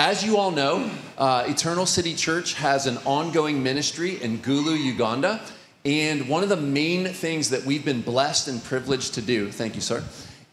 as you all know, uh, Eternal City Church has an ongoing ministry in Gulu, Uganda. And one of the main things that we've been blessed and privileged to do, thank you, sir,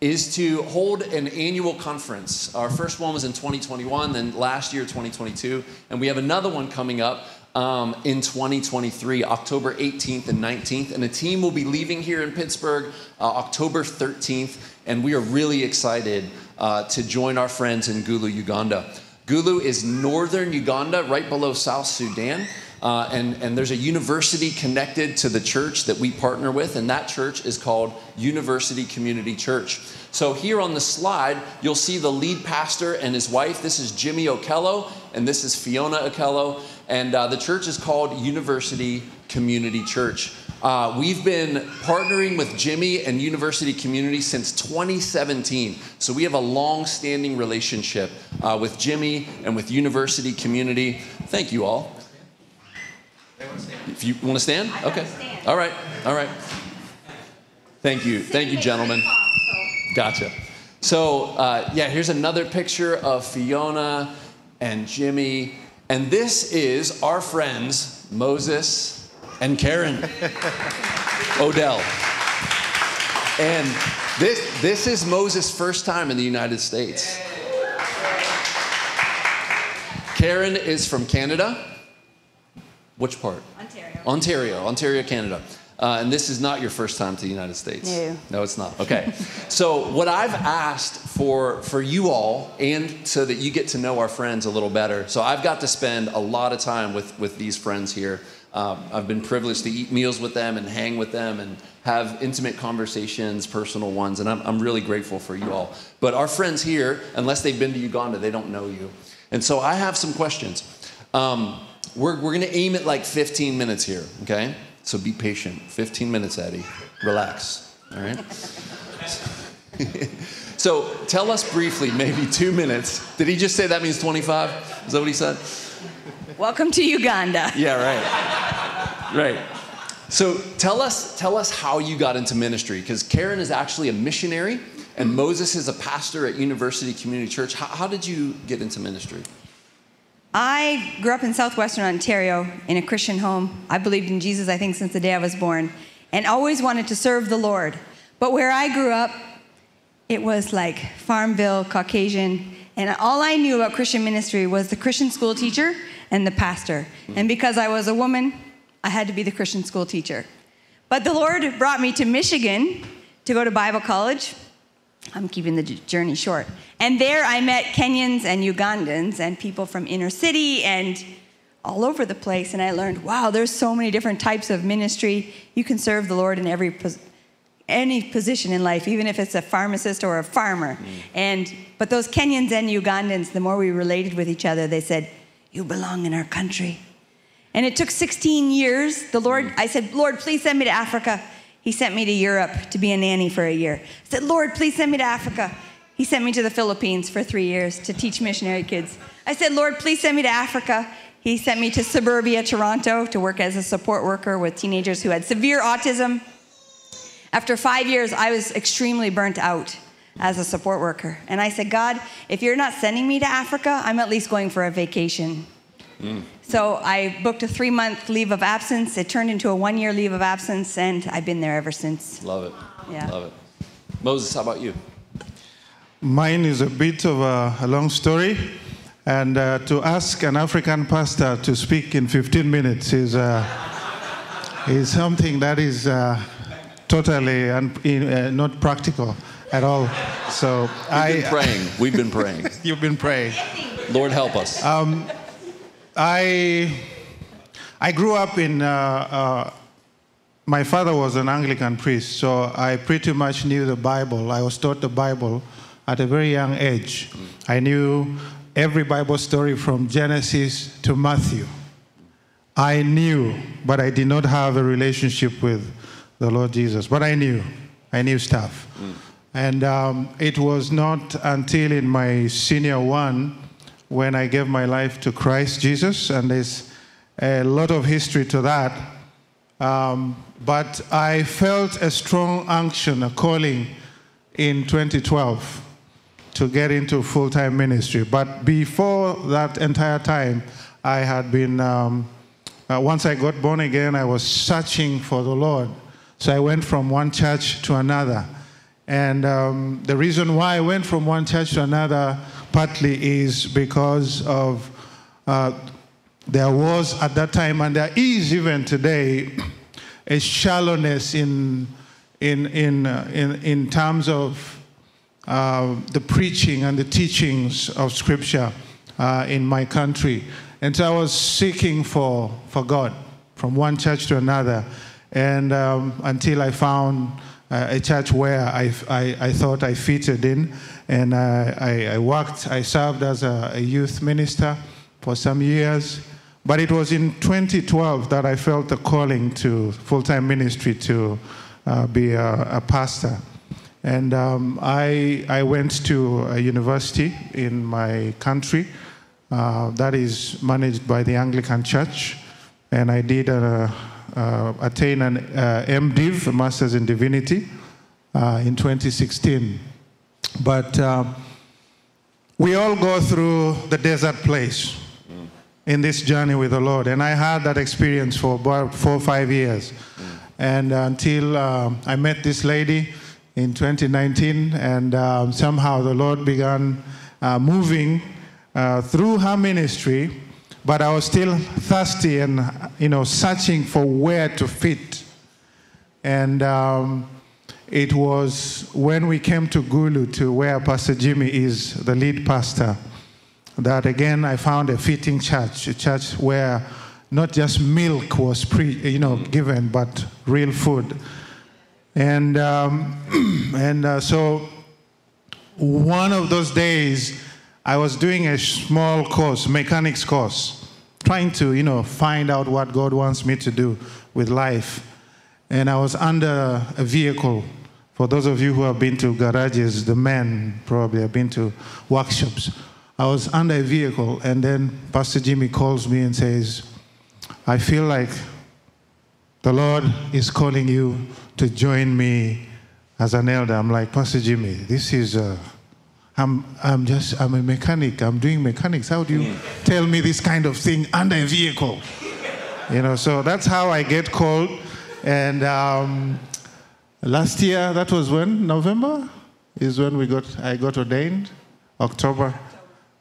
is to hold an annual conference. Our first one was in 2021, then last year, 2022. And we have another one coming up um, in 2023, October 18th and 19th. And a team will be leaving here in Pittsburgh uh, October 13th. And we are really excited uh, to join our friends in Gulu, Uganda. Gulu is northern Uganda, right below South Sudan. Uh, and, and there's a university connected to the church that we partner with, and that church is called University Community Church. So, here on the slide, you'll see the lead pastor and his wife. This is Jimmy Okello, and this is Fiona Okello. And uh, the church is called University Community Church. Uh, we've been partnering with Jimmy and University Community since 2017. So we have a long standing relationship uh, with Jimmy and with University Community. Thank you all. If you want to stand? Okay. All right. All right. Thank you. Thank you, gentlemen. Gotcha. So, uh, yeah, here's another picture of Fiona and Jimmy. And this is our friends, Moses and Karen Odell. And this, this is Moses' first time in the United States. Karen is from Canada. Which part? Ontario. Ontario, Ontario, Canada. Uh, and this is not your first time to the United States. No. No, it's not. Okay. so what I've asked for for you all, and so that you get to know our friends a little better. So I've got to spend a lot of time with with these friends here. Um, I've been privileged to eat meals with them and hang with them and have intimate conversations, personal ones, and I'm, I'm really grateful for you all. But our friends here, unless they've been to Uganda, they don't know you. And so I have some questions. Um, we're, we're going to aim at like 15 minutes here, okay? So be patient. 15 minutes, Eddie. Relax, all right? so tell us briefly, maybe two minutes. Did he just say that means 25? Is that what he said? Welcome to Uganda. Yeah, right. Right. So tell us, tell us how you got into ministry, because Karen is actually a missionary, and Moses is a pastor at University Community Church. How, how did you get into ministry? I grew up in southwestern Ontario in a Christian home. I believed in Jesus, I think, since the day I was born, and always wanted to serve the Lord. But where I grew up, it was like Farmville, Caucasian, and all I knew about Christian ministry was the Christian school teacher and the pastor. And because I was a woman, I had to be the Christian school teacher. But the Lord brought me to Michigan to go to Bible college. I'm keeping the journey short. And there I met Kenyans and Ugandans and people from inner city and all over the place. And I learned, wow, there's so many different types of ministry. You can serve the Lord in every any position in life, even if it's a pharmacist or a farmer. Mm. And but those Kenyans and Ugandans, the more we related with each other, they said, "You belong in our country." And it took 16 years. The Lord, I said, Lord, please send me to Africa. He sent me to Europe to be a nanny for a year. I said, Lord, please send me to Africa. He sent me to the Philippines for three years to teach missionary kids. I said, Lord, please send me to Africa. He sent me to suburbia Toronto to work as a support worker with teenagers who had severe autism. After five years, I was extremely burnt out as a support worker. And I said, God, if you're not sending me to Africa, I'm at least going for a vacation. Mm. So I booked a three month leave of absence. It turned into a one year leave of absence, and I've been there ever since. Love it. Yeah. Love it. Moses, how about you? Mine is a bit of a, a long story. And uh, to ask an African pastor to speak in 15 minutes is, uh, is something that is uh, totally un- in, uh, not practical at all. So We've I, been praying. We've been praying. You've been praying. Lord help us. Um, I, I grew up in, uh, uh, my father was an Anglican priest, so I pretty much knew the Bible. I was taught the Bible at a very young age. I knew every Bible story from Genesis to Matthew. I knew, but I did not have a relationship with the Lord Jesus. But I knew, I knew stuff. Mm. And um, it was not until in my senior one when I gave my life to Christ Jesus, and there's a lot of history to that. Um, but I felt a strong unction, a calling in 2012 to get into full time ministry. But before that entire time, I had been, um, uh, once I got born again, I was searching for the Lord. So I went from one church to another. And um, the reason why I went from one church to another partly is because of uh, there was at that time, and there is even today, a shallowness in, in, in, uh, in, in terms of uh, the preaching and the teachings of Scripture uh, in my country. And so I was seeking for, for God from one church to another, and um, until I found uh, a church where I, I, I, thought I fitted in, and uh, I, I, worked, I served as a, a youth minister for some years. But it was in 2012 that I felt the calling to full time ministry to uh, be a, a, pastor. And um, I, I went to a university in my country uh, that is managed by the Anglican Church. And I did a, attain an uh, MDiv, a Master's in Divinity, uh, in 2016. But uh, we all go through the desert place in this journey with the Lord. And I had that experience for about four or five years. And until uh, I met this lady in 2019, and um, somehow the Lord began uh, moving uh, through her ministry, but I was still thirsty and, you know, searching for where to fit. And um, it was when we came to Gulu, to where Pastor Jimmy is the lead pastor that again I found a fitting church, a church where not just milk was pre, you know, given, but real food. And um, and uh, so one of those days, I was doing a small course, mechanics course, trying to you know find out what God wants me to do with life. And I was under a vehicle. For those of you who have been to garages, the men probably have been to workshops I was under a vehicle, and then Pastor Jimmy calls me and says, I feel like the Lord is calling you to join me as an elder. I'm like, Pastor Jimmy, this is, uh, I'm, I'm just, I'm a mechanic. I'm doing mechanics. How do you tell me this kind of thing under a vehicle? You know, so that's how I get called. And um, last year, that was when? November? Is when we got, I got ordained. October.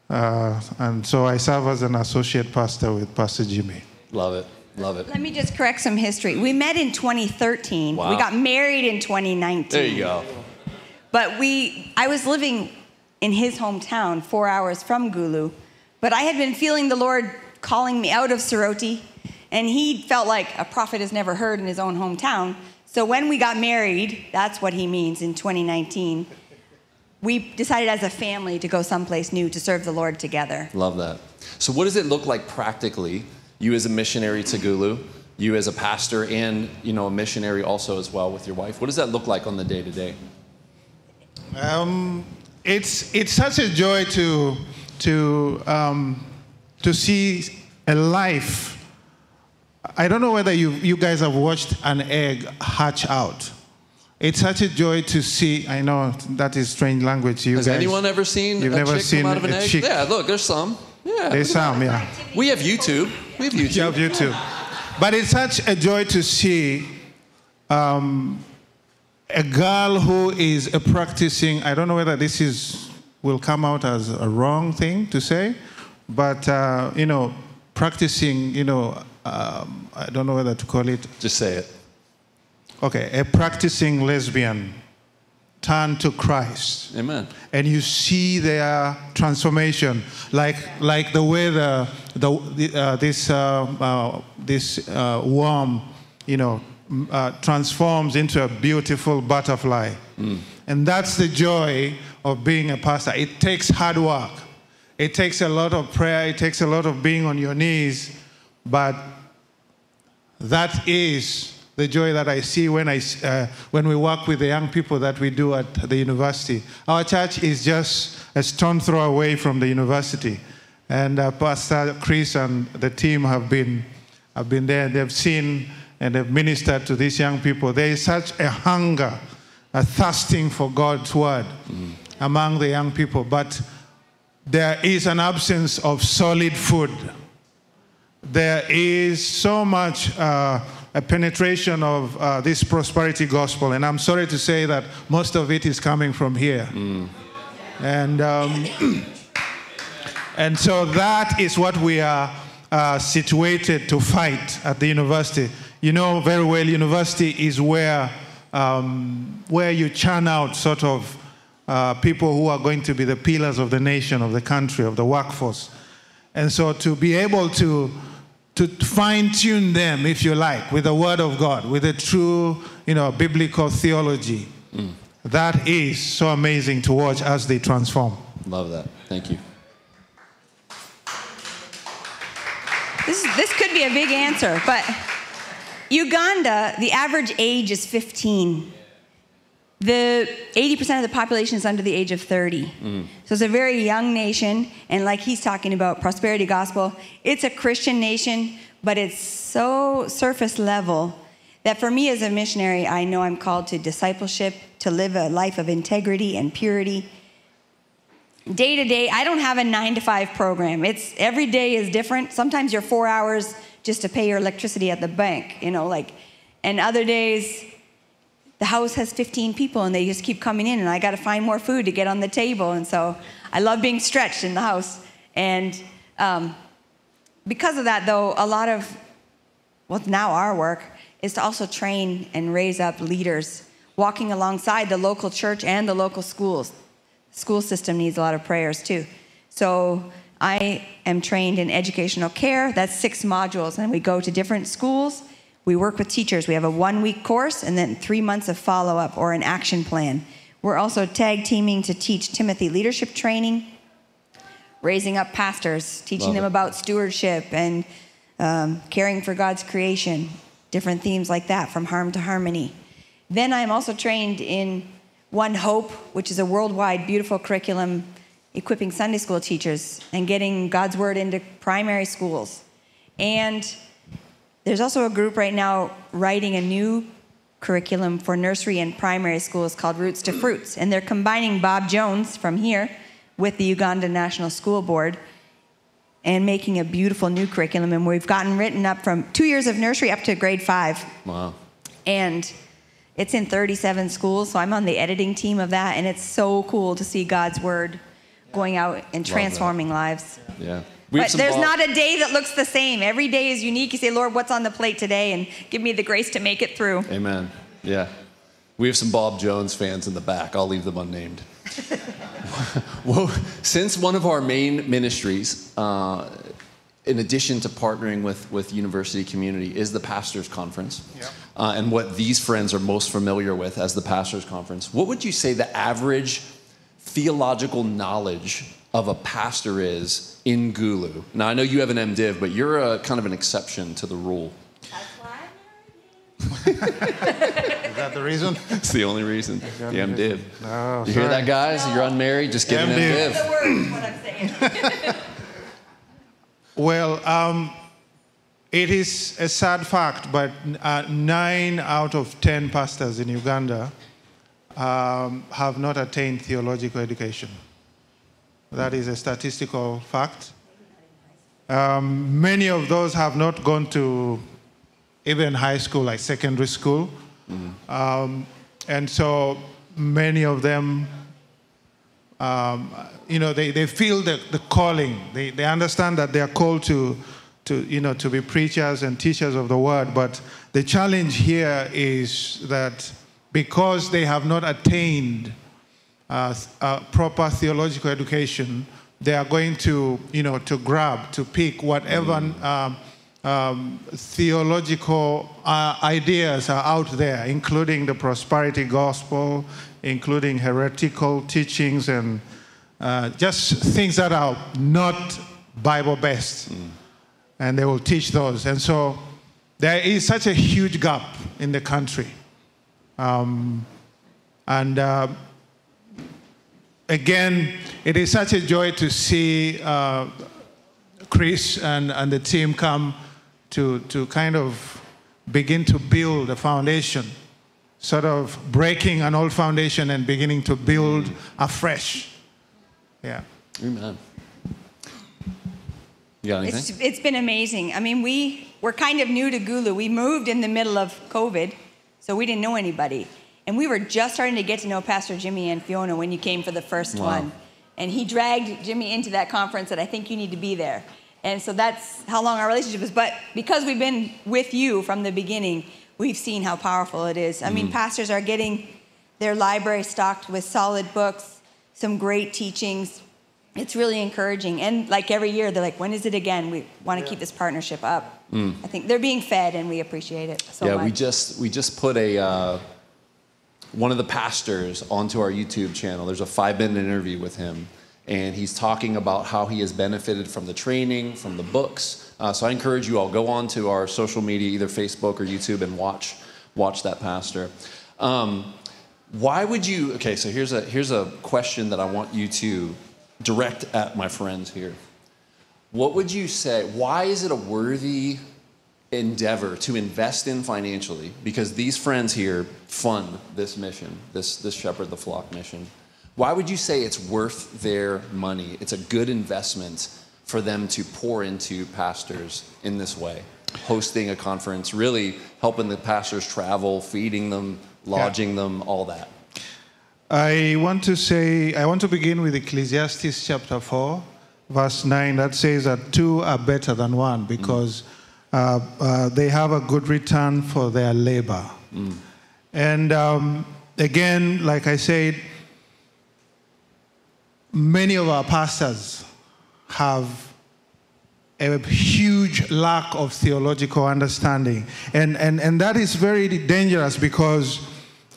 Uh, and so I serve as an associate pastor with Pastor Jimmy. Love it. Love it. Let me just correct some history. We met in 2013. Wow. We got married in 2019. There you go. But we, I was living in his hometown, four hours from Gulu. But I had been feeling the Lord calling me out of Soroti, and he felt like a prophet is never heard in his own hometown. So when we got married, that's what he means in 2019 we decided as a family to go someplace new to serve the Lord together. Love that. So, what does it look like practically? You as a missionary to Gulu, you as a pastor, and you know a missionary also as well with your wife. What does that look like on the day to day? Um, it's it's such a joy to to um, to see a life. I don't know whether you you guys have watched an egg hatch out. It's such a joy to see. I know that is strange language you guys. Has guys. anyone ever seen You've a never chick seen come out of an a egg? chick. Yeah, look, there's some. Yeah, There's some, yeah. we have YouTube. We have YouTube. You have YouTube. But it's such a joy to see um, a girl who is a practicing. I don't know whether this is will come out as a wrong thing to say, but uh, you know, practicing. You know, um, I don't know whether to call it. Just say it. Okay, a practicing lesbian turn to Christ. Amen. and you see their transformation, like like the way the, the, uh, this uh, uh, this uh, worm, you know, uh, transforms into a beautiful butterfly, and that's the joy of being a pastor. It takes hard work, it takes a lot of prayer, it takes a lot of being on your knees, but that is the joy that I see when, I, uh, when we work with the young people that we do at the university. Our church is just a stone throw away from the university. And uh, Pastor Chris and the team have been, have been there. They've seen and they've ministered to these young people. There is such a hunger, a thirsting for God's word. among the young people, but there is an absence of solid food. There is so much uh, a penetration of uh, this prosperity gospel, and I'm sorry to say that most of it is coming from here. And, um, and so that is what we are uh, situated to fight at the university. You know very well, university is where, um, where you churn out sort of uh, people who are going to be the pillars of the nation, of the country, of the workforce. And so to be able to, to fine tune them, if you like, with the Word of God, with a true, you know, biblical theology, that is so amazing to watch as they transform. Love that. Thank you. This, is, this could be a big answer, but Uganda, the average age is 15. The 80% of the population is under the age of 30. So it's a very young nation, and like he's talking about prosperity gospel, it's a Christian nation, but it's so surface level that for me as a missionary, I know I'm called to discipleship, to live a life of integrity and purity day to day i don't have a nine to five program it's every day is different sometimes you're four hours just to pay your electricity at the bank you know like and other days the house has 15 people and they just keep coming in and i got to find more food to get on the table. And so i love being stretched in the house. And um, because of that though a lot of well now our work is to also train and raise up leaders walking alongside the local church and the local schools. School system needs a lot of prayers too. So I am trained in educational care. That's six modules, and we go to different schools. We work with teachers. We have a one week course and then three months of follow up or an action plan. We're also tag teaming to teach Timothy leadership training, raising up pastors, teaching Love them it. about stewardship and um, caring for God's creation, different themes like that, from harm to harmony. Then I'm also trained in One Hope, which is a worldwide beautiful curriculum equipping Sunday school teachers and getting God's word into primary schools. And there's also a group right now writing a new curriculum for nursery and primary schools called Roots to Fruits. And they're combining Bob Jones from here with the Uganda National School Board and making a beautiful new curriculum. And we've gotten written up from two years of nursery up to grade five. Wow. And it's in 37 schools, so I'm on the editing team of that. And it's so cool to see God's word going out and transforming lives. Yeah. We But there's vol- not a day that looks the same. Every day is unique. You say, Lord, what's on the plate today? And give me the grace to make it through. Amen. Yeah. We have some Bob Jones fans in the back. I'll leave them unnamed. well, since one of our main ministries, uh, in addition to partnering with, with university community, is the Pastors Conference, Yeah. uh, and what these friends are most familiar with as the Pastors Conference, what would you say the average theological knowledge of a pastor is in Gulu? Now, I know you have an MDiv, but you're a, kind of an exception to the rule. Is that the reason? It's the only reason. The MDiv. Oh, you hear that, guys? You're unmarried, just give an MDiv. MDiv. The word is what I'm saying. Well, um, it is a sad fact, but uh, nine out of ten pastors in Uganda um, have not attained theological education. That is a statistical fact. Um, many of those have not gone to even high school, like secondary school. Um, and so many of them um, you know, they, they feel the, the calling. They, they understand that they are called to, to, you know, to be preachers and teachers of the word. But the challenge here is that because they have not attained uh, uh, proper theological education, they are going to, you know, to grab, to pick whatever um, um, theological uh, ideas are out there, including the prosperity gospel, including heretical teachings, and uh, just things that are not Bible based. And they will teach those. And so there is such a huge gap in the country. Um, and uh, again, it is such a joy to see uh, Chris and, and the team come to, to kind of begin to build a foundation sort of breaking an old foundation and beginning to build afresh. Yeah. Amen. You got? It's, it's been amazing. I mean, we were kind of new to Gulu. We moved in the middle of COVID, so we didn't know anybody. And we were just starting to get to know Pastor Jimmy and Fiona when you came for the first Wow. one. And he dragged Jimmy into that conference that I think you need to be there. And so that's how long our relationship is. But because we've been with you from the beginning, we've seen how powerful it is. I mean, mm. pastors are getting their library stocked with solid books, some great teachings. It's really encouraging. And like every year, they're like, when is it again? We want to keep this partnership up. I think they're being fed, and we appreciate it so yeah, much. we just we just put a uh, one of the pastors onto our YouTube channel. There's a five minute interview with him, and he's talking about how he has benefited from the training, from the books. Uh, so I encourage you all go on to our social media, either Facebook or YouTube, and watch watch that pastor. Um, why would you? Okay, so here's a here's a question that I want you to direct at my friends here. What would you say? Why is it a worthy endeavor to invest in financially? Because these friends here fund this mission, this, this Shepherd the Flock mission. Why would you say it's worth their money? It's a good investment for them to pour into pastors in this way, hosting a conference, really helping the pastors travel, feeding them, lodging them, all that. I want to say, I want to begin with Ecclesiastes chapter 4, verse 9, that says that two are better than one because uh, uh, they have a good return for their labor. And um, again, like I said, many of our pastors have a huge lack of theological understanding. And, and, and that is very dangerous because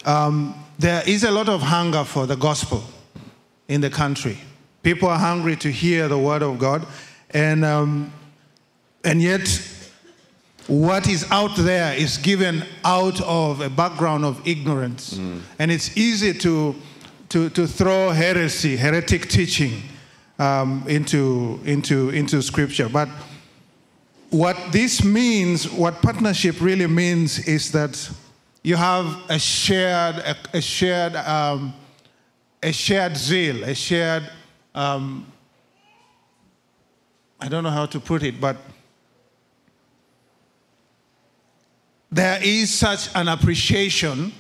um, there is a lot of hunger for the gospel in the country. People are hungry to hear the word of God. And, um, and yet, what is out there is given out of a background of ignorance. And it's easy to, to, to throw heresy, heretic teaching um, into, into, into scripture. But what this means, what partnership really means, is that you have a shared, a, a shared, um, a shared zeal, a shared, um, I don't know how to put it, but there is such an appreciation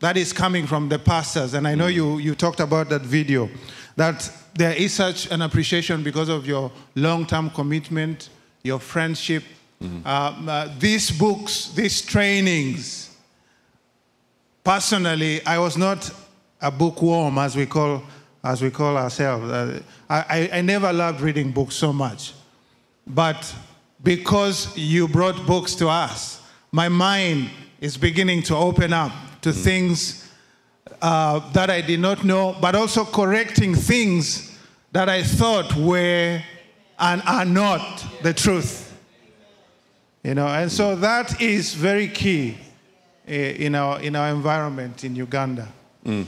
that is coming from the pastors. And I know you, you talked about that video, that there is such an appreciation because of your long term commitment, your friendship. Um, uh, these books, these trainings, personally, I was not a bookworm, as we call, as we call ourselves. Uh, I, I, never loved reading books so much. But because you brought books to us, my mind is beginning to open up to things uh, that I did not know, but also correcting things that I thought were and are not the truth. You know, and so that is very key Eh, in our, in our environment in Uganda. Mm.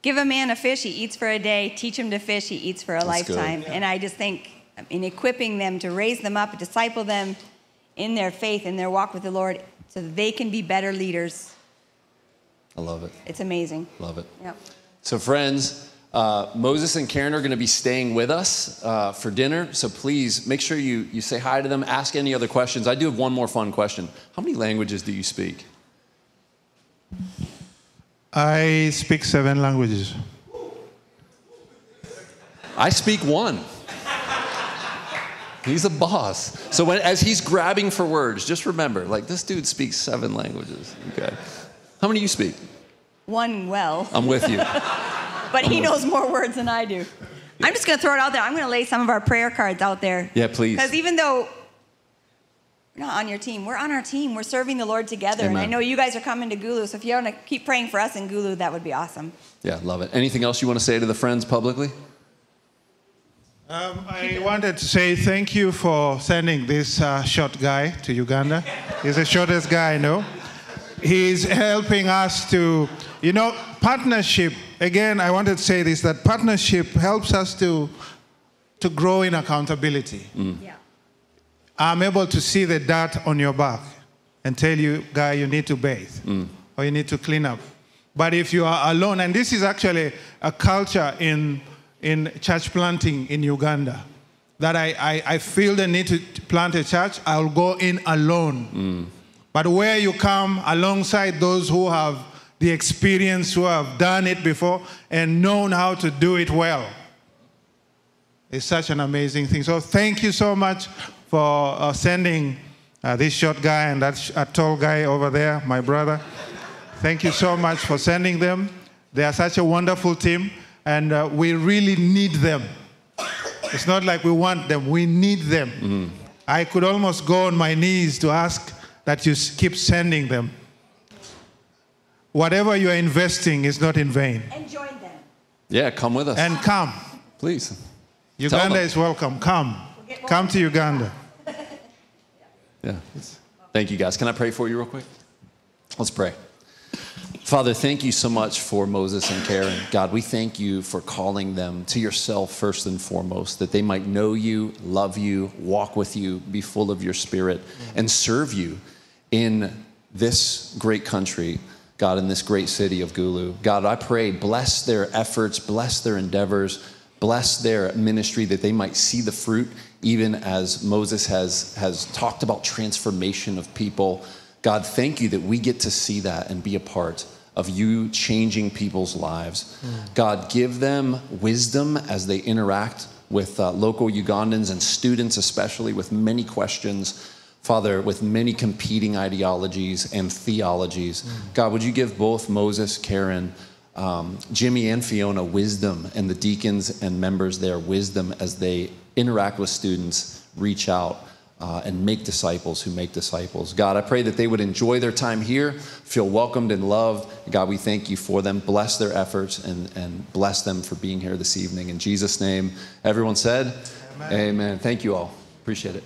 Give a man a fish, he eats for a day. Teach him to fish, he eats for a That's good. lifetime. And I just think in equipping them to raise them up, disciple them in their faith, in their walk with the Lord, so that they can be better leaders, I love it. it's amazing. Love it. Yep. So, friends, uh, Moses and Karen are going to be staying with us uh, for dinner. So, please make sure you, you say hi to them, ask any other questions. I do have one more fun question. How many languages do you speak? I speak seven languages. I speak one. He's a boss. So, when, as he's grabbing for words, just remember like, this dude speaks seven languages. Okay. How many do you speak? One well, I'm with you. but he knows more words than I do. I'm just going to throw it out there. I'm going to lay some of our prayer cards out there. Yeah, please. Because even though we're not on your team, we're on our team. We're serving the Lord together. And I know you guys are coming to Gulu, so if you want to keep praying for us in Gulu, that would be awesome. Yeah, love it. Anything else you want to say to the friends publicly? Um, I wanted to say thank you for sending this uh, short guy to Uganda. He's the shortest guy I know. He's helping us to, you know, partnership. Again, I wanted to say this that partnership helps us to, to grow in accountability. Mm. Yeah. I'm able to see the dirt on your back. and tell you, guy, you need to bathe mm. or you need to clean up. But if you are alone, and this is actually a culture in, in church planting in Uganda, that I, I, I feel the need to plant a church, I'll go in alone. Mm. But where you come alongside those who have the experience, who have done it before, and known how to do it well, it's such an amazing thing. So thank you so much for uh, sending uh, this short guy and that sh- uh, tall guy over there, my brother. Thank you so much for sending them. They are such a wonderful team, and uh, we really need them. It's not like we want them, we need them. I could almost go on my knees to ask that you keep sending them. Whatever you are investing is not in vain. And join them. Yeah, come with us. And come. Please. Uganda is welcome. Come. Come to Uganda. Yeah. Thank you, guys. Can I pray for you real quick? Let's pray. Father, thank you so much for Moses and Karen. God, we thank you for calling them to yourself first and foremost, that they might know you, love you, walk with you, be full of your spirit, and serve you in this great country, God, in this great city of Gulu. God, I pray, bless their efforts, bless their endeavors, bless their ministry, that they might see the fruit, even as Moses has, has talked about transformation of people. God, thank you that we get to see that and be a part of you changing people's lives. God, give them wisdom as they interact with uh, local Ugandans and students, especially with many questions. Father, with many competing ideologies and theologies. God, would you give both Moses, Karen, um, Jimmy, and Fiona wisdom, and the deacons and members there wisdom as they interact with students, reach out, uh, and make disciples who make disciples. God, I pray that they would enjoy their time here, feel welcomed and loved. God, we thank you for them. Bless their efforts and, and bless them for being here this evening. In Jesus' name, everyone said, Amen. Amen. Thank you all. Appreciate it.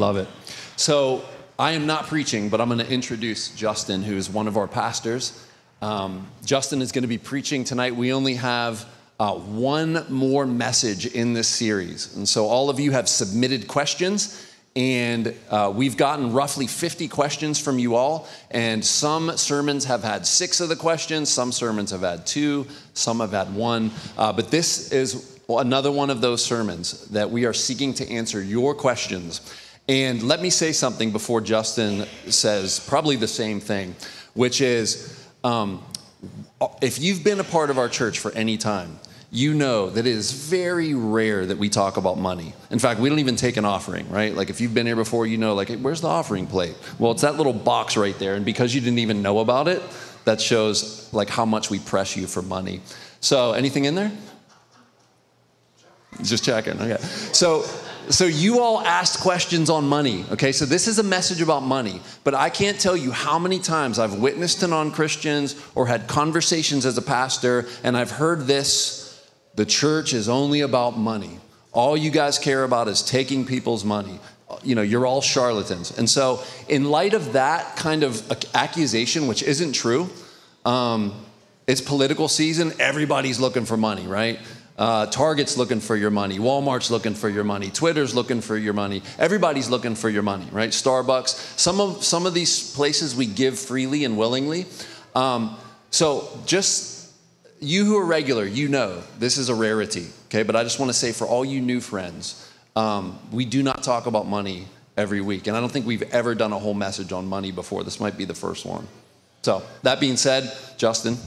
Love it. So I am not preaching, but I'm going to introduce Justin, who is one of our pastors. Um, Justin is going to be preaching tonight. We only have uh, one more message in this series. And so all of you have submitted questions. And uh, we've gotten roughly 50 questions from you all. And some sermons have had six of the questions, some sermons have had two, some have had one. Uh, but this is another one of those sermons that we are seeking to answer your questions. And let me say something before Justin says probably the same thing, which is um, if you've been a part of our church for any time, you know that it is very rare that we talk about money. In fact, we don't even take an offering, right? Like if you've been here before, you know, like, hey, where's the offering plate? Well, it's that little box right there. And because you didn't even know about it, that shows like how much we press you for money. So anything in there? Just checking. Okay. So so you all asked questions on money. Okay. So this is a message about money, but I can't tell you how many times I've witnessed to non-Christians or had conversations as a pastor and I've heard this the church is only about money. All you guys care about is taking people's money. You know, you're all charlatans. And so, in light of that kind of accusation, which isn't true, um, it's political season. Everybody's looking for money, right? Uh, Target's looking for your money. Walmart's looking for your money. Twitter's looking for your money. Everybody's looking for your money, right? Starbucks. Some of some of these places we give freely and willingly. Um, so just you who are regular, you know this is a rarity, okay? But I just want to say for all you new friends, um, we do not talk about money every week. And I don't think we've ever done a whole message on money before. This might be the first one. So, that being said, Justin.